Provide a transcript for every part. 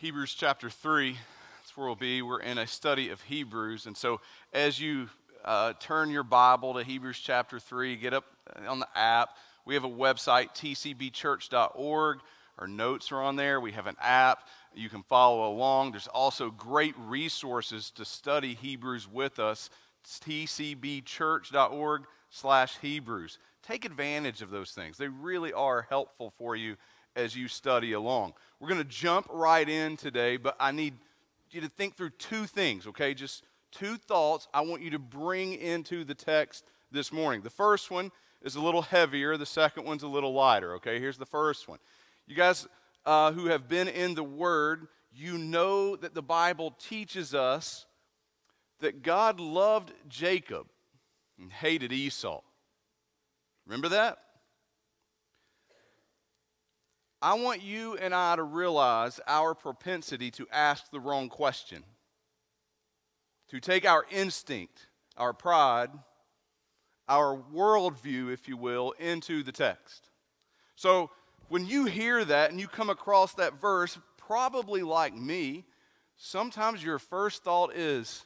Hebrews chapter 3. That's where we'll be. We're in a study of Hebrews. And so, as you uh, turn your Bible to Hebrews chapter 3, get up on the app. We have a website, tcbchurch.org. Our notes are on there. We have an app. You can follow along. There's also great resources to study Hebrews with us. It's tcbchurch.org slash Hebrews. Take advantage of those things. They really are helpful for you as you study along. We're going to jump right in today, but I need you to think through two things, okay? Just two thoughts I want you to bring into the text this morning. The first one is a little heavier, the second one's a little lighter, okay? Here's the first one. You guys uh, who have been in the Word, you know that the Bible teaches us that God loved Jacob and hated Esau. Remember that? I want you and I to realize our propensity to ask the wrong question, to take our instinct, our pride, our worldview, if you will, into the text. So when you hear that and you come across that verse, probably like me, sometimes your first thought is,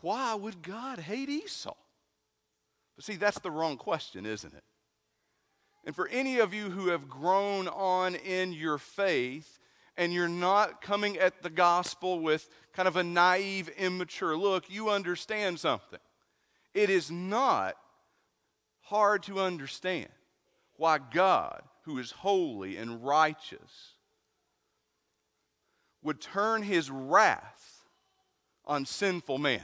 why would God hate Esau? But see, that's the wrong question, isn't it? And for any of you who have grown on in your faith and you're not coming at the gospel with kind of a naive, immature look, you understand something. It is not hard to understand why God, who is holy and righteous, would turn his wrath on sinful man.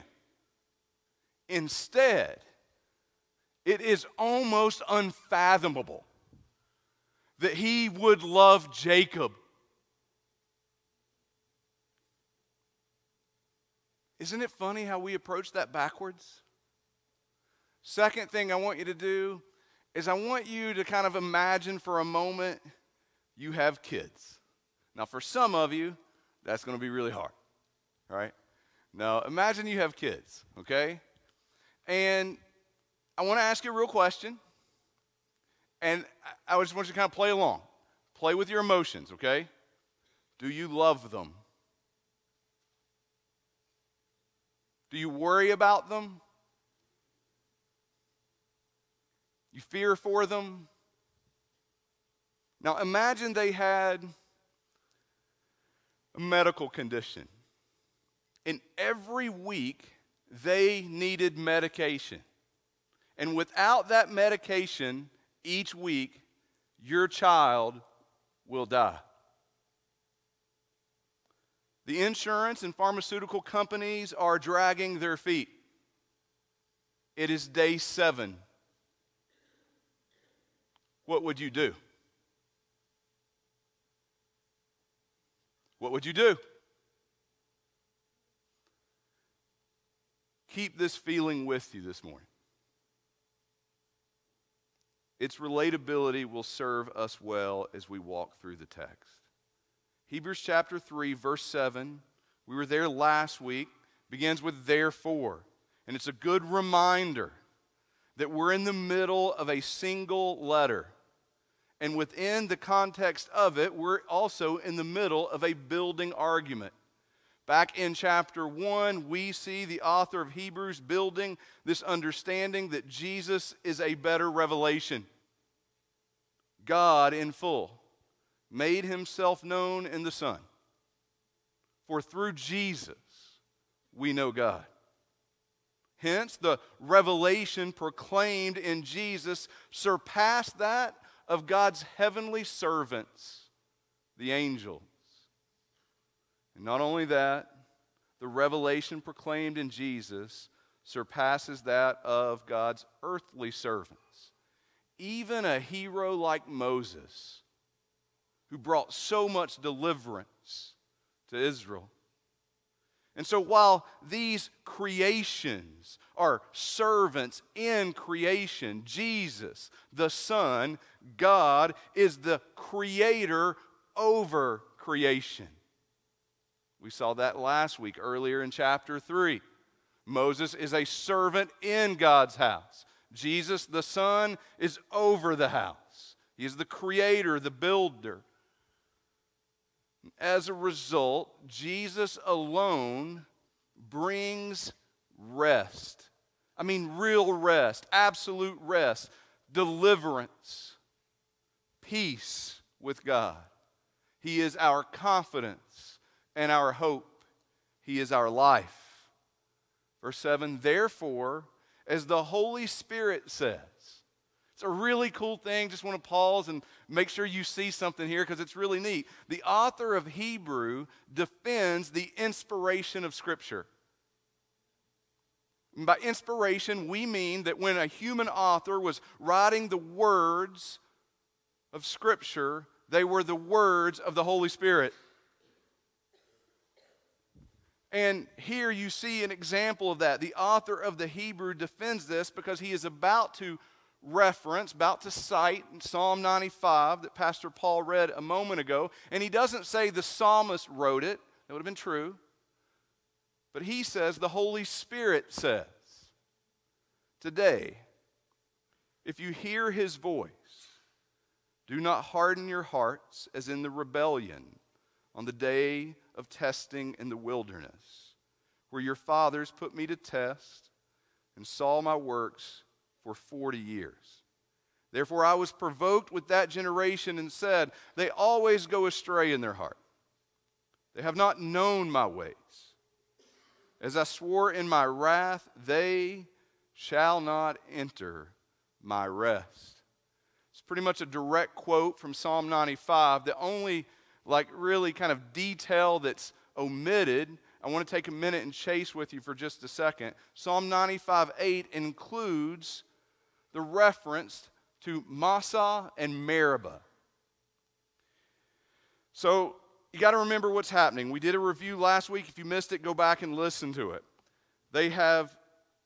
Instead, it is almost unfathomable that he would love Jacob. Isn't it funny how we approach that backwards? Second thing I want you to do is I want you to kind of imagine for a moment you have kids. Now, for some of you, that's going to be really hard, right? Now, imagine you have kids, okay? And I want to ask you a real question. And I just want you to kind of play along. Play with your emotions, okay? Do you love them? Do you worry about them? You fear for them? Now imagine they had a medical condition. And every week they needed medication. And without that medication, each week, your child will die. The insurance and pharmaceutical companies are dragging their feet. It is day seven. What would you do? What would you do? Keep this feeling with you this morning. Its relatability will serve us well as we walk through the text. Hebrews chapter 3, verse 7, we were there last week, begins with therefore. And it's a good reminder that we're in the middle of a single letter. And within the context of it, we're also in the middle of a building argument. Back in chapter 1, we see the author of Hebrews building this understanding that Jesus is a better revelation. God in full, made himself known in the Son. For through Jesus we know God. Hence, the revelation proclaimed in Jesus surpassed that of God's heavenly servants, the angels. And not only that, the revelation proclaimed in Jesus surpasses that of God's earthly servants even a hero like Moses, who brought so much deliverance to Israel. And so, while these creations are servants in creation, Jesus, the Son, God, is the creator over creation. We saw that last week, earlier in chapter 3. Moses is a servant in God's house. Jesus, the Son, is over the house. He is the creator, the builder. As a result, Jesus alone brings rest. I mean, real rest, absolute rest, deliverance, peace with God. He is our confidence and our hope. He is our life. Verse 7 Therefore, as the Holy Spirit says, it's a really cool thing. Just want to pause and make sure you see something here because it's really neat. The author of Hebrew defends the inspiration of Scripture. And by inspiration, we mean that when a human author was writing the words of Scripture, they were the words of the Holy Spirit. And here you see an example of that. The author of the Hebrew defends this because he is about to reference, about to cite Psalm 95 that Pastor Paul read a moment ago. And he doesn't say the psalmist wrote it, that would have been true. But he says the Holy Spirit says, Today, if you hear his voice, do not harden your hearts as in the rebellion on the day of testing in the wilderness, where your fathers put me to test and saw my works for 40 years. Therefore, I was provoked with that generation and said, They always go astray in their heart. They have not known my ways. As I swore in my wrath, they shall not enter my rest. It's pretty much a direct quote from Psalm 95. The only, like, really kind of detail that's omitted I want to take a minute and chase with you for just a second. Psalm 95 8 includes the reference to Massah and Meribah. So you got to remember what's happening. We did a review last week. If you missed it, go back and listen to it. They have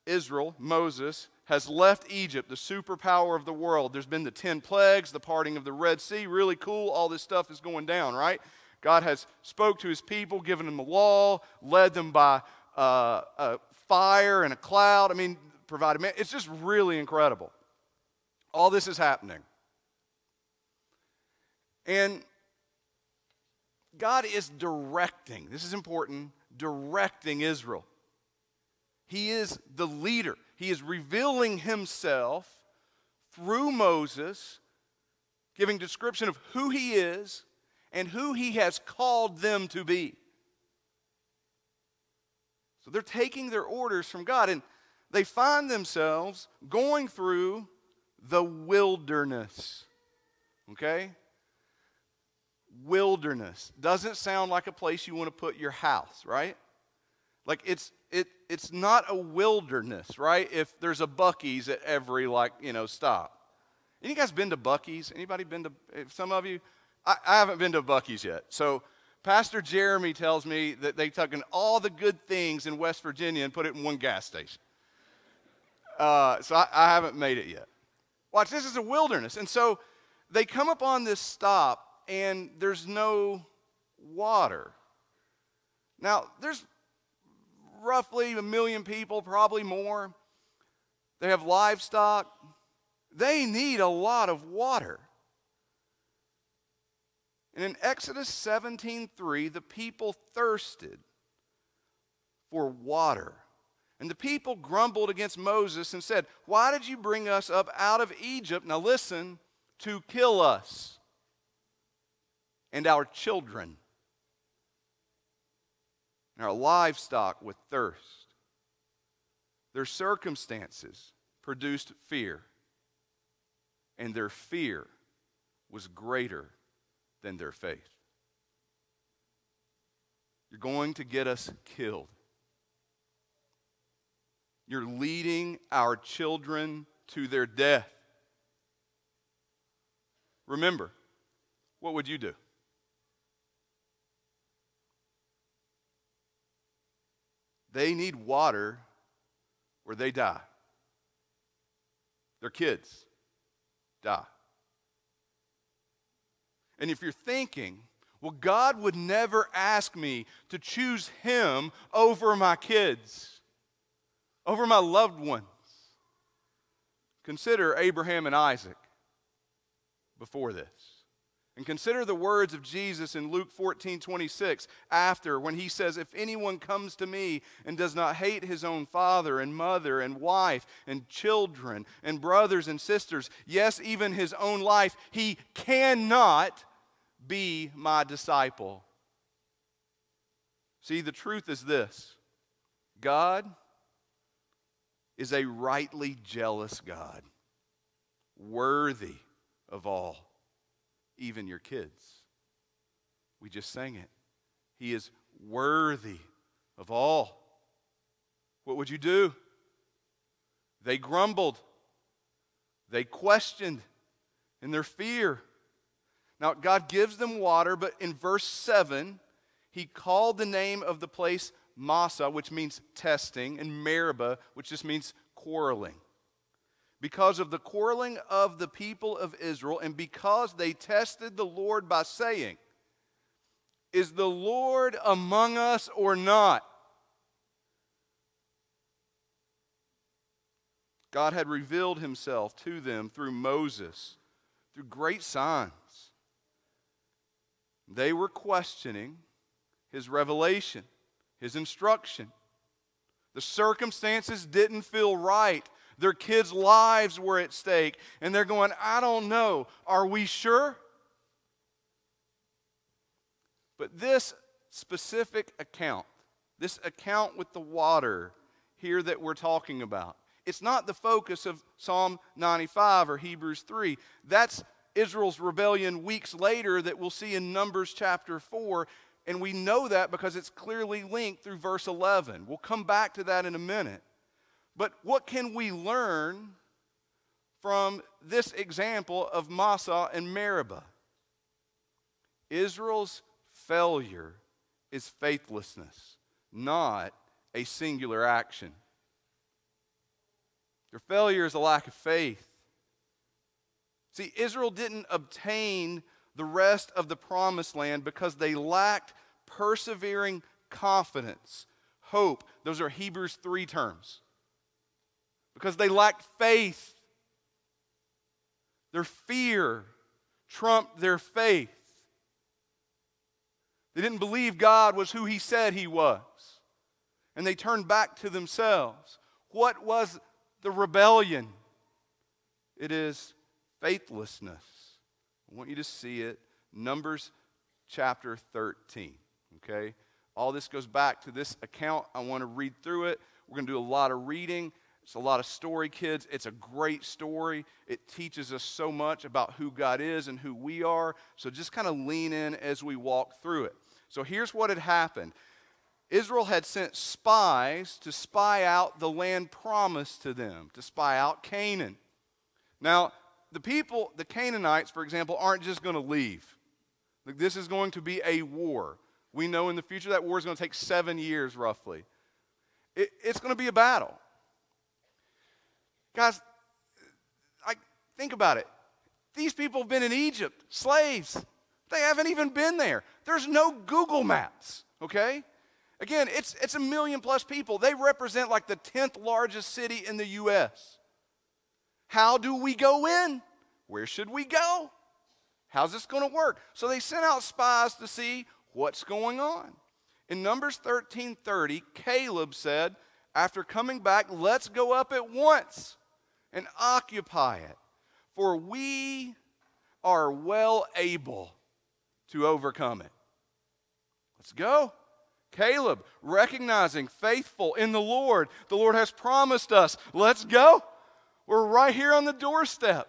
Israel, Moses, has left Egypt, the superpower of the world. There's been the 10 plagues, the parting of the Red Sea. Really cool. All this stuff is going down, right? God has spoke to his people, given them the law, led them by uh, a fire and a cloud. I mean, provided man. It's just really incredible. All this is happening. And God is directing, this is important, directing Israel. He is the leader. He is revealing himself through Moses, giving description of who he is and who he has called them to be. So they're taking their orders from God and they find themselves going through the wilderness. Okay? Wilderness doesn't sound like a place you want to put your house, right? Like it's it it's not a wilderness, right? If there's a Buc-ee's at every like, you know, stop. Any guys been to Buc-ee's? Anybody been to some of you? I, I haven't been to Buc-ee's yet. So Pastor Jeremy tells me that they took in all the good things in West Virginia and put it in one gas station. Uh, so I, I haven't made it yet. Watch, this is a wilderness. And so they come upon this stop, and there's no water. Now, there's roughly a million people, probably more. They have livestock. They need a lot of water. And in Exodus 17:3, the people thirsted for water. And the people grumbled against Moses and said, Why did you bring us up out of Egypt? Now listen, to kill us and our children and our livestock with thirst. Their circumstances produced fear, and their fear was greater than their faith. You're going to get us killed. You're leading our children to their death. Remember, what would you do? They need water or they die. Their kids die. And if you're thinking, well, God would never ask me to choose Him over my kids over my loved ones. Consider Abraham and Isaac before this. And consider the words of Jesus in Luke 14 26 after when he says, If anyone comes to me and does not hate his own father and mother and wife and children and brothers and sisters, yes, even his own life, he cannot be my disciple. See, the truth is this God is a rightly jealous God, worthy of all even your kids. We just sang it. He is worthy of all. What would you do? They grumbled, they questioned in their fear. Now, God gives them water, but in verse 7, he called the name of the place Massah, which means testing, and Meribah, which just means quarreling because of the quarreling of the people of Israel and because they tested the Lord by saying, Is the Lord among us or not? God had revealed himself to them through Moses, through great signs. They were questioning his revelation, his instruction. The circumstances didn't feel right their kids' lives were at stake. And they're going, I don't know. Are we sure? But this specific account, this account with the water here that we're talking about, it's not the focus of Psalm 95 or Hebrews 3. That's Israel's rebellion weeks later that we'll see in Numbers chapter 4. And we know that because it's clearly linked through verse 11. We'll come back to that in a minute. But what can we learn from this example of Massah and Meribah? Israel's failure is faithlessness, not a singular action. Their failure is a lack of faith. See, Israel didn't obtain the rest of the promised land because they lacked persevering confidence, hope. Those are Hebrews 3 terms because they lacked faith. Their fear trumped their faith. They didn't believe God was who He said He was. And they turned back to themselves. What was the rebellion? It is faithlessness. I want you to see it. Numbers chapter 13. Okay? All this goes back to this account. I want to read through it. We're going to do a lot of reading. It's a lot of story, kids. It's a great story. It teaches us so much about who God is and who we are. So just kind of lean in as we walk through it. So here's what had happened Israel had sent spies to spy out the land promised to them, to spy out Canaan. Now, the people, the Canaanites, for example, aren't just going to leave. Like, this is going to be a war. We know in the future that war is going to take seven years roughly. It, it's going to be a battle. Guys, I, think about it. These people have been in Egypt, slaves. They haven't even been there. There's no Google Maps, okay? Again, it's, it's a million plus people. They represent like the 10th largest city in the U.S. How do we go in? Where should we go? How's this going to work? So they sent out spies to see what's going on. In Numbers 13:30, Caleb said, after coming back, let's go up at once and occupy it, for we are well able to overcome it. Let's go. Caleb, recognizing faithful in the Lord, the Lord has promised us. Let's go. We're right here on the doorstep.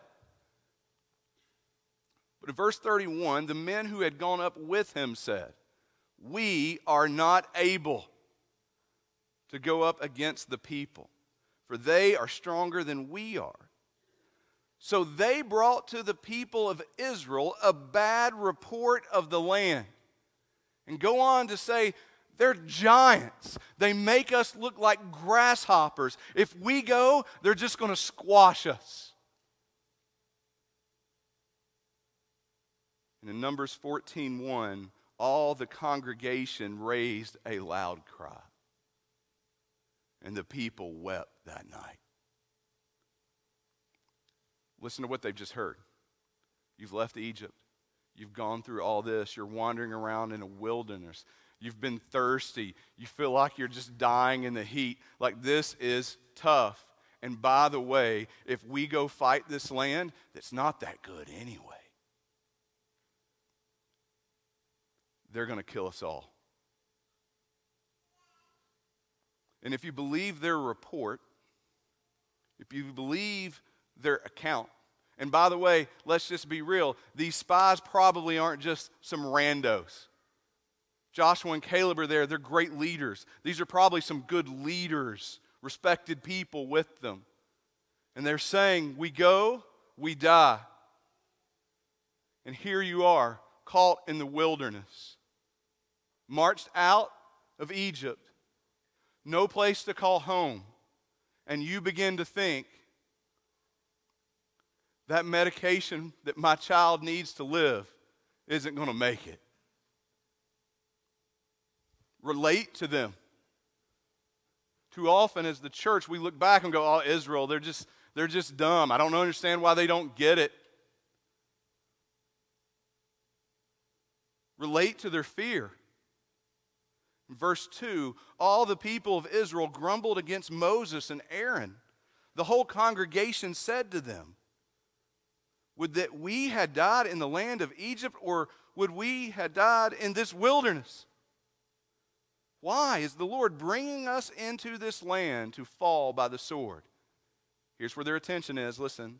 But in verse 31, the men who had gone up with him said, We are not able to go up against the people for they are stronger than we are. So they brought to the people of Israel a bad report of the land. And go on to say, they're giants. They make us look like grasshoppers. If we go, they're just going to squash us. And in Numbers 14:1, all the congregation raised a loud cry. And the people wept that night. Listen to what they've just heard. You've left Egypt. You've gone through all this. You're wandering around in a wilderness. You've been thirsty. You feel like you're just dying in the heat. Like this is tough. And by the way, if we go fight this land, that's not that good anyway. They're going to kill us all. And if you believe their report, if you believe their account, and by the way, let's just be real, these spies probably aren't just some randos. Joshua and Caleb are there, they're great leaders. These are probably some good leaders, respected people with them. And they're saying, We go, we die. And here you are, caught in the wilderness, marched out of Egypt, no place to call home. And you begin to think, that medication that my child needs to live isn't going to make it. Relate to them. Too often, as the church, we look back and go, Oh, Israel, they're just, they're just dumb. I don't understand why they don't get it. Relate to their fear. Verse 2 All the people of Israel grumbled against Moses and Aaron. The whole congregation said to them, would that we had died in the land of Egypt, or would we had died in this wilderness? Why is the Lord bringing us into this land to fall by the sword? Here's where their attention is. Listen.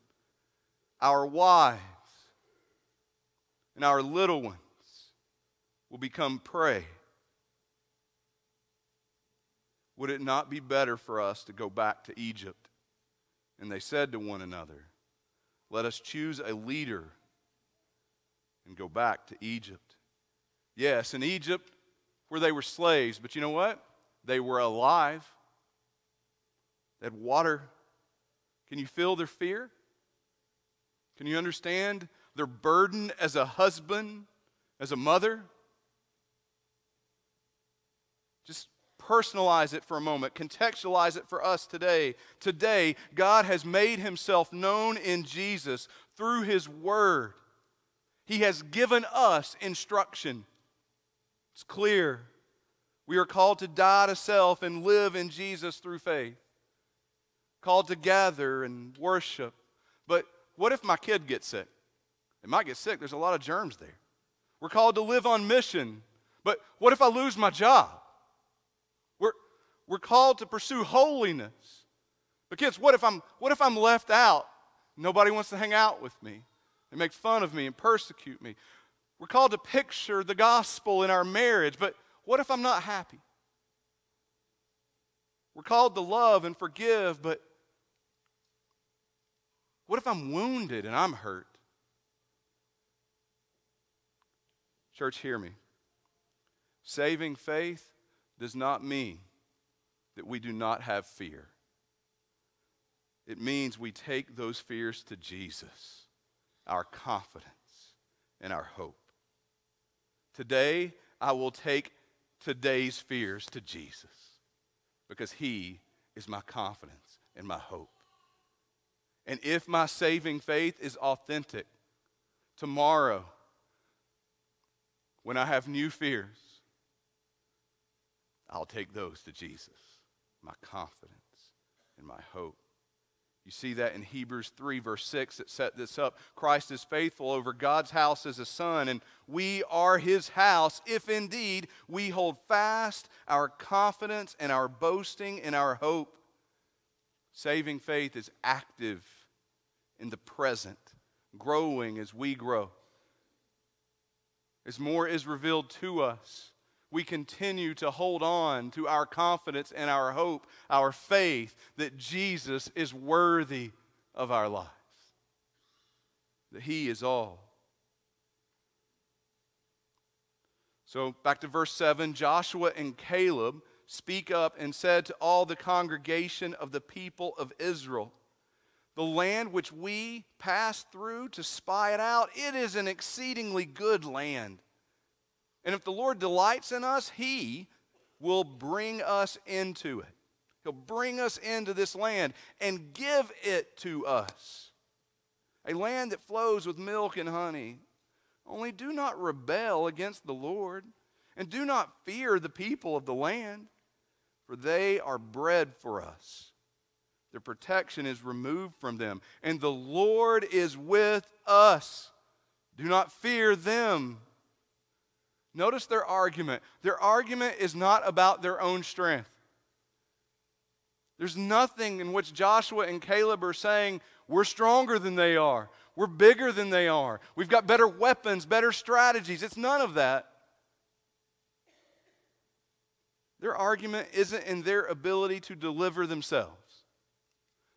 Our wives and our little ones will become prey. Would it not be better for us to go back to Egypt? And they said to one another, let us choose a leader and go back to Egypt. Yes, in Egypt, where they were slaves, but you know what? They were alive. They had water. Can you feel their fear? Can you understand their burden as a husband, as a mother? Just personalize it for a moment, contextualize it for us today. Today, God has made himself known in Jesus through his word. He has given us instruction. It's clear. We are called to die to self and live in Jesus through faith. Called to gather and worship. But what if my kid gets sick? It might get sick. There's a lot of germs there. We're called to live on mission. But what if I lose my job? We're called to pursue holiness. But kids, what if I'm what if I'm left out? Nobody wants to hang out with me. They make fun of me and persecute me. We're called to picture the gospel in our marriage, but what if I'm not happy? We're called to love and forgive, but what if I'm wounded and I'm hurt? Church, hear me. Saving faith does not mean that we do not have fear. It means we take those fears to Jesus, our confidence and our hope. Today, I will take today's fears to Jesus because He is my confidence and my hope. And if my saving faith is authentic, tomorrow, when I have new fears, I'll take those to Jesus my confidence and my hope. You see that in Hebrews 3, verse 6, that set this up. Christ is faithful over God's house as a son, and we are his house if indeed we hold fast our confidence and our boasting and our hope. Saving faith is active in the present, growing as we grow. As more is revealed to us, we continue to hold on to our confidence and our hope, our faith that Jesus is worthy of our lives, that He is all. So, back to verse 7 Joshua and Caleb speak up and said to all the congregation of the people of Israel, The land which we passed through to spy it out, it is an exceedingly good land. And if the Lord delights in us, He will bring us into it. He'll bring us into this land and give it to us. A land that flows with milk and honey. Only do not rebel against the Lord, and do not fear the people of the land, for they are bread for us. Their protection is removed from them, and the Lord is with us. Do not fear them. Notice their argument. Their argument is not about their own strength. There's nothing in which Joshua and Caleb are saying, we're stronger than they are. We're bigger than they are. We've got better weapons, better strategies. It's none of that. Their argument isn't in their ability to deliver themselves.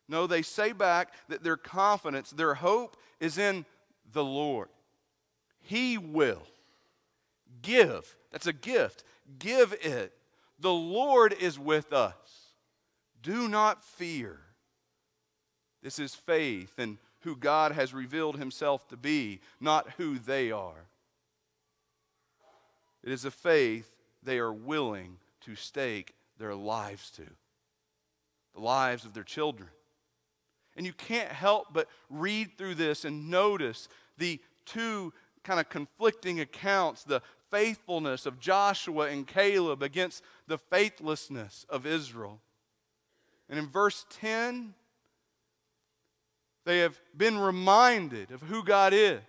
No, they say back that their confidence, their hope is in the Lord. He will give. That's a gift. Give it. The Lord is with us. Do not fear. This is faith and who God has revealed himself to be, not who they are. It is a faith they are willing to stake their lives to, the lives of their children. And you can't help but read through this and notice the two kind of conflicting accounts the faithfulness of Joshua and Caleb against the faithlessness of Israel. And in verse 10, they have been reminded of who God is.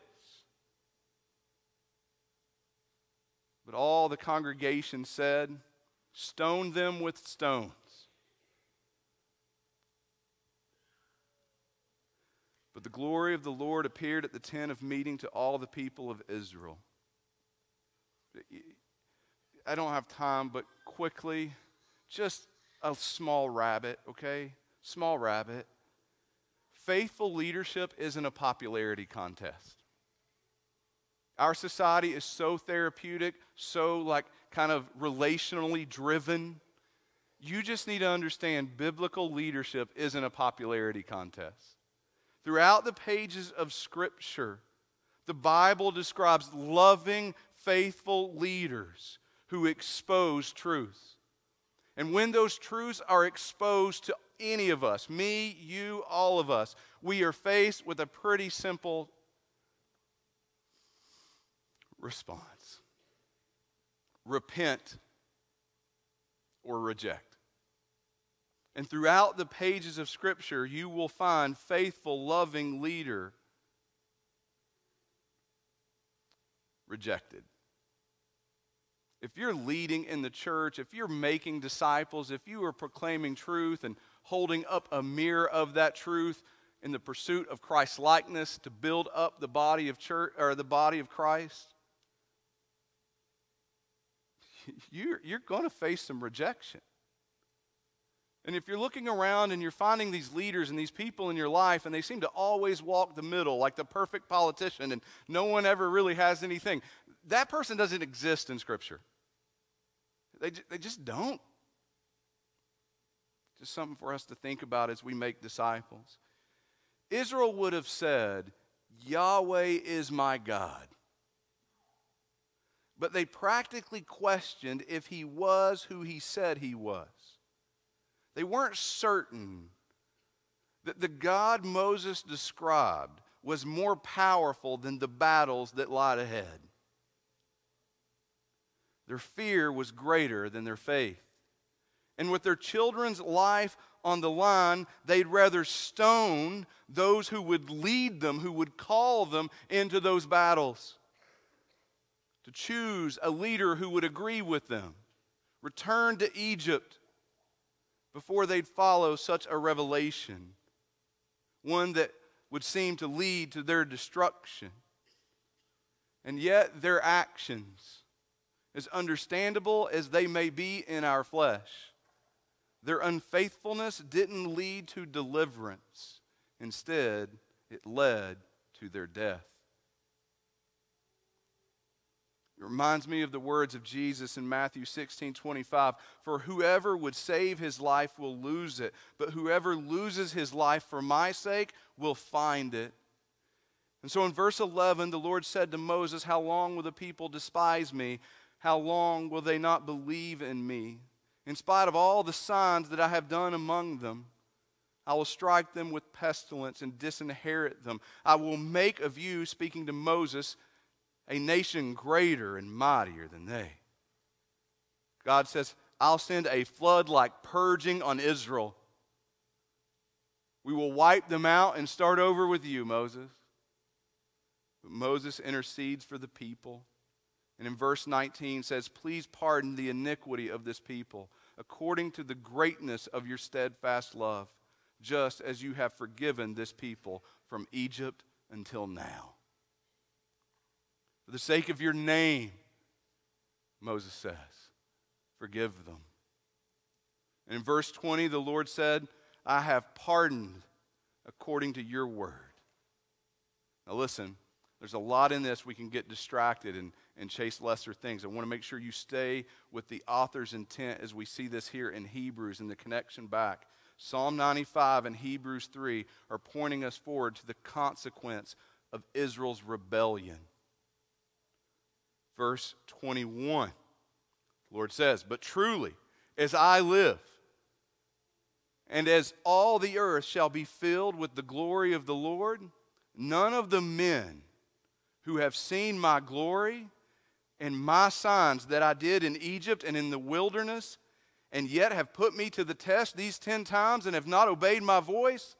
But all the congregation said, Stone them with stones. But the glory of the Lord appeared at the tent of meeting to all the people of Israel. I don't have time, but quickly, just a small rabbit, okay? Small rabbit. Faithful leadership isn't a popularity contest. Our society is so therapeutic, so like kind of relationally driven. You just need to understand biblical leadership isn't a popularity contest. Throughout the pages of Scripture, the Bible describes loving, faithful leaders who expose truth. And when those truths are exposed to any of us, me, you, all of us, we are faced with a pretty simple response repent or reject. And throughout the pages of Scripture, you will find faithful, loving leader rejected. If you're leading in the church, if you're making disciples, if you are proclaiming truth and holding up a mirror of that truth in the pursuit of Christ's likeness to build up the body of church or the body of Christ, you're, you're going to face some rejection. And if you're looking around and you're finding these leaders and these people in your life, and they seem to always walk the middle like the perfect politician, and no one ever really has anything, that person doesn't exist in Scripture. They, they just don't. Just something for us to think about as we make disciples. Israel would have said, Yahweh is my God. But they practically questioned if he was who he said he was. They weren't certain that the God Moses described was more powerful than the battles that lied ahead. Their fear was greater than their faith. And with their children's life on the line, they'd rather stone those who would lead them, who would call them into those battles. To choose a leader who would agree with them, return to Egypt before they'd follow such a revelation, one that would seem to lead to their destruction. And yet, their actions, as understandable as they may be in our flesh, their unfaithfulness didn't lead to deliverance. Instead, it led to their death. It reminds me of the words of Jesus in Matthew 16 25. For whoever would save his life will lose it, but whoever loses his life for my sake will find it. And so in verse 11, the Lord said to Moses, How long will the people despise me? How long will they not believe in me? In spite of all the signs that I have done among them, I will strike them with pestilence and disinherit them. I will make of you, speaking to Moses, a nation greater and mightier than they. God says, I'll send a flood like purging on Israel. We will wipe them out and start over with you, Moses. But Moses intercedes for the people. And in verse 19 says, Please pardon the iniquity of this people according to the greatness of your steadfast love, just as you have forgiven this people from Egypt until now. For the sake of your name, Moses says, forgive them. And in verse 20, the Lord said, I have pardoned according to your word. Now, listen, there's a lot in this we can get distracted and, and chase lesser things. I want to make sure you stay with the author's intent as we see this here in Hebrews and the connection back. Psalm 95 and Hebrews 3 are pointing us forward to the consequence of Israel's rebellion. Verse 21, Lord says, But truly, as I live, and as all the earth shall be filled with the glory of the Lord, none of the men who have seen my glory and my signs that I did in Egypt and in the wilderness, and yet have put me to the test these ten times and have not obeyed my voice,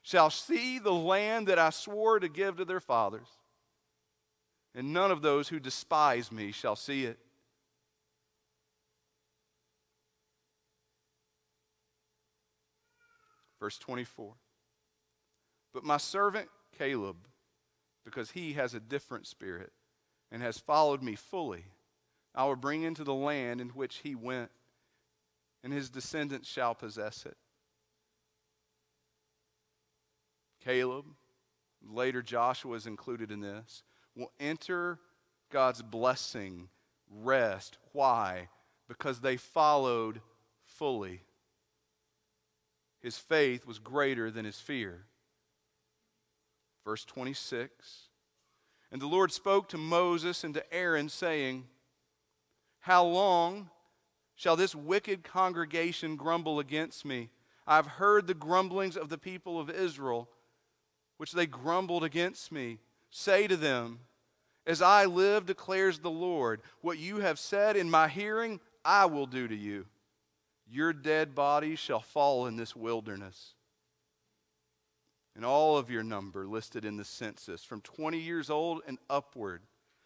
shall see the land that I swore to give to their fathers. And none of those who despise me shall see it. Verse 24. But my servant Caleb, because he has a different spirit and has followed me fully, I will bring into the land in which he went, and his descendants shall possess it. Caleb, later Joshua is included in this, will enter God's blessing, rest. Why? Because they followed fully. His faith was greater than his fear. Verse 26 And the Lord spoke to Moses and to Aaron, saying, How long shall this wicked congregation grumble against me? I have heard the grumblings of the people of Israel, which they grumbled against me. Say to them, As I live, declares the Lord, what you have said in my hearing, I will do to you. Your dead bodies shall fall in this wilderness. And all of your number listed in the census, from 20 years old and upward,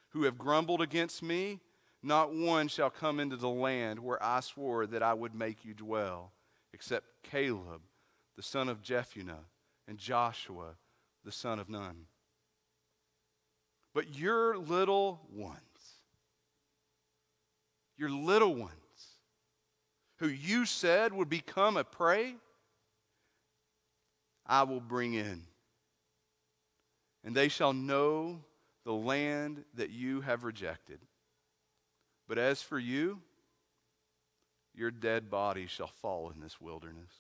who have grumbled against me, not one shall come into the land where I swore that I would make you dwell, except Caleb, the son of Jephunneh, and Joshua, the son of Nun. But your little ones, your little ones, who you said would become a prey, I will bring in. And they shall know the land that you have rejected. But as for you, your dead body shall fall in this wilderness,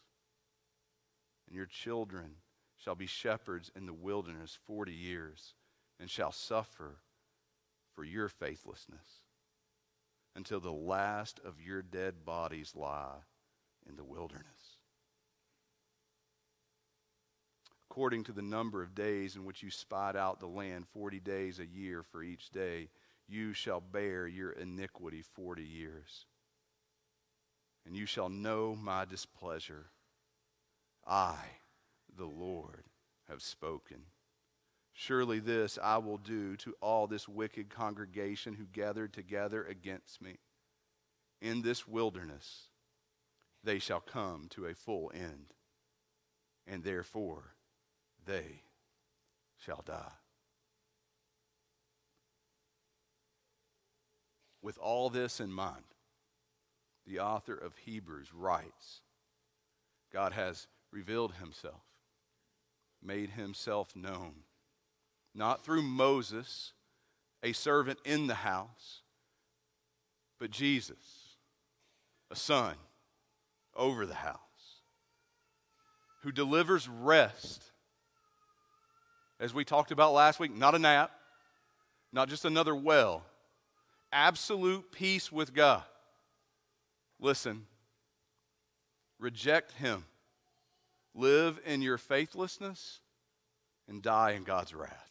and your children shall be shepherds in the wilderness forty years, and shall suffer for your faithlessness until the last of your dead bodies lie in the wilderness. According to the number of days in which you spied out the land, 40 days a year for each day, you shall bear your iniquity 40 years. And you shall know my displeasure. I, the Lord, have spoken. Surely this I will do to all this wicked congregation who gathered together against me. In this wilderness they shall come to a full end, and therefore they shall die. With all this in mind, the author of Hebrews writes God has revealed himself, made himself known not through Moses, a servant in the house, but Jesus, a son over the house, who delivers rest. As we talked about last week, not a nap, not just another well, absolute peace with God. Listen, reject Him, live in your faithlessness, and die in God's wrath.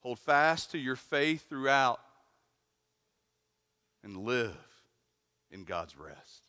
Hold fast to your faith throughout and live in God's rest.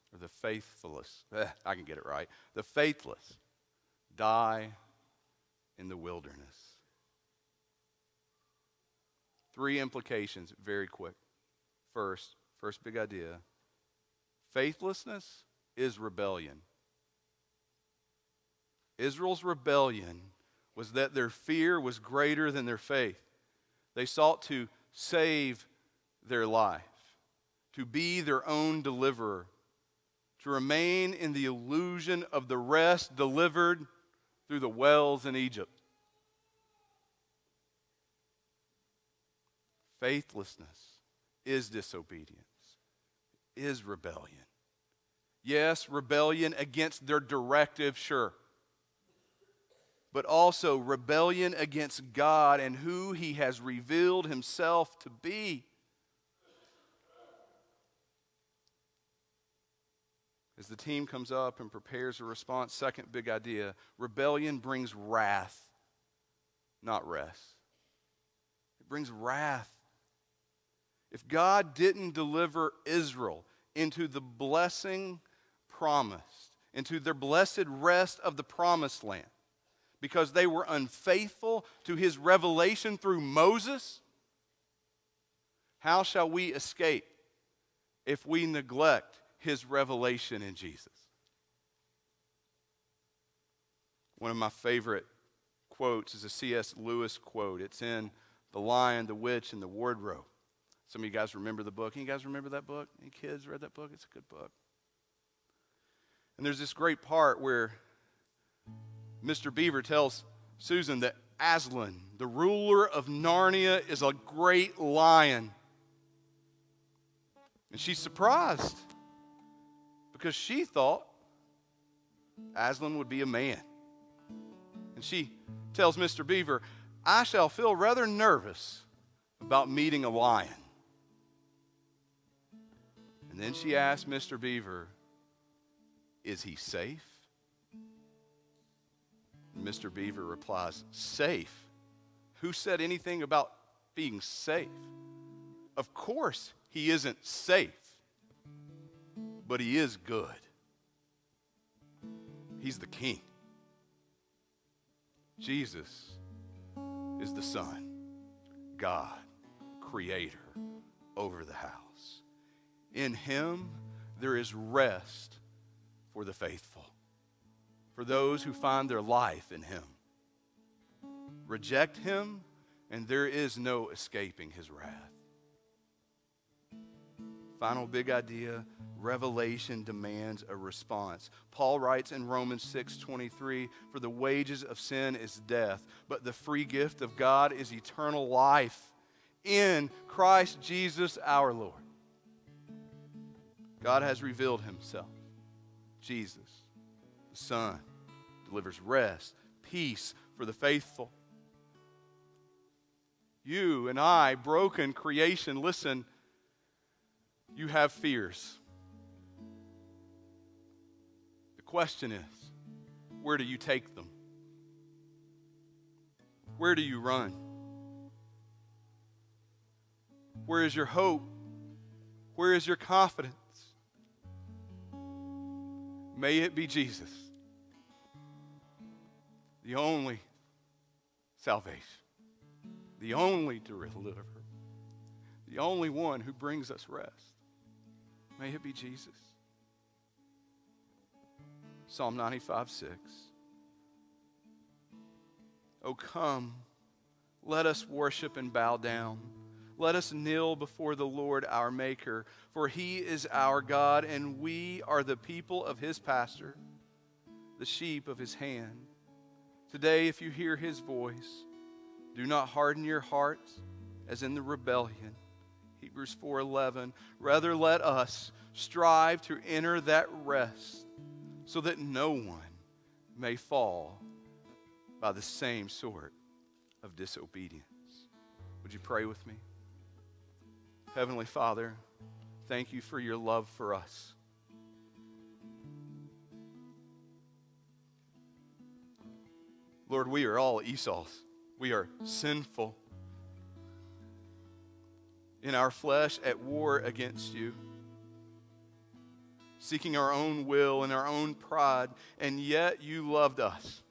or the faithfulness, eh, I can get it right, the faithless die in the wilderness. Three implications, very quick. First, first big idea faithlessness is rebellion. Israel's rebellion was that their fear was greater than their faith. They sought to save their life, to be their own deliverer, to remain in the illusion of the rest delivered through the wells in Egypt. Faithlessness is disobedience, is rebellion. Yes, rebellion against their directive, sure. But also rebellion against God and who He has revealed Himself to be. As the team comes up and prepares a response, second big idea rebellion brings wrath, not rest. It brings wrath. If God didn't deliver Israel into the blessing promised, into their blessed rest of the promised land, because they were unfaithful to his revelation through Moses, how shall we escape if we neglect his revelation in Jesus. One of my favorite quotes is a C.S. Lewis quote. It's in The Lion, the Witch, and the Wardrobe. Some of you guys remember the book. Any guys remember that book? Any kids read that book? It's a good book. And there's this great part where Mr. Beaver tells Susan that Aslan, the ruler of Narnia, is a great lion. And she's surprised because she thought Aslan would be a man. And she tells Mr. Beaver, I shall feel rather nervous about meeting a lion. And then she asks Mr. Beaver, Is he safe? And Mr. Beaver replies, Safe? Who said anything about being safe? Of course, he isn't safe but he is good. He's the king. Jesus is the Son, God, creator over the house. In him, there is rest for the faithful, for those who find their life in him. Reject him, and there is no escaping his wrath. Final big idea revelation demands a response. Paul writes in Romans 6:23, "For the wages of sin is death, but the free gift of God is eternal life in Christ Jesus our Lord." God has revealed himself. Jesus, the Son, delivers rest, peace for the faithful. You and I, broken creation, listen, you have fears. The question is where do you take them? Where do you run? Where is your hope? Where is your confidence? May it be Jesus, the only salvation, the only deliverer, the only one who brings us rest. May it be Jesus. Psalm 95 6. Oh, come, let us worship and bow down. Let us kneel before the Lord our Maker, for he is our God, and we are the people of his pasture, the sheep of his hand. Today, if you hear his voice, Do not harden your hearts as in the rebellion. Hebrews 4:11. Rather let us strive to enter that rest so that no one may fall by the same sort of disobedience. Would you pray with me? Heavenly Father, thank you for your love for us. Lord, we are all Esau's. We are sinful. In our flesh, at war against you, seeking our own will and our own pride, and yet you loved us.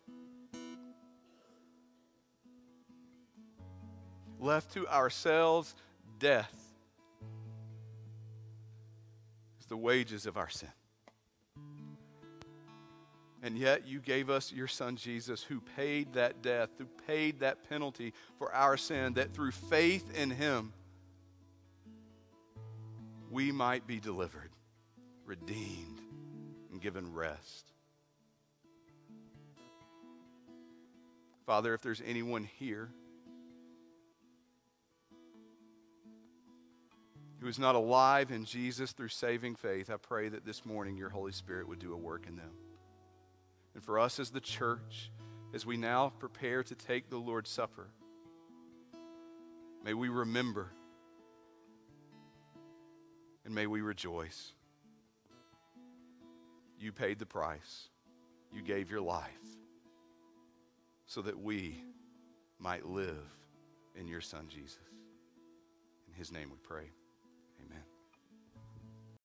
Left to ourselves, death is the wages of our sin. And yet you gave us your son Jesus, who paid that death, who paid that penalty for our sin, that through faith in him, we might be delivered, redeemed, and given rest. Father, if there's anyone here who is not alive in Jesus through saving faith, I pray that this morning your Holy Spirit would do a work in them. And for us as the church, as we now prepare to take the Lord's Supper, may we remember and may we rejoice. You paid the price, you gave your life so that we might live in your Son, Jesus. In his name we pray. Amen.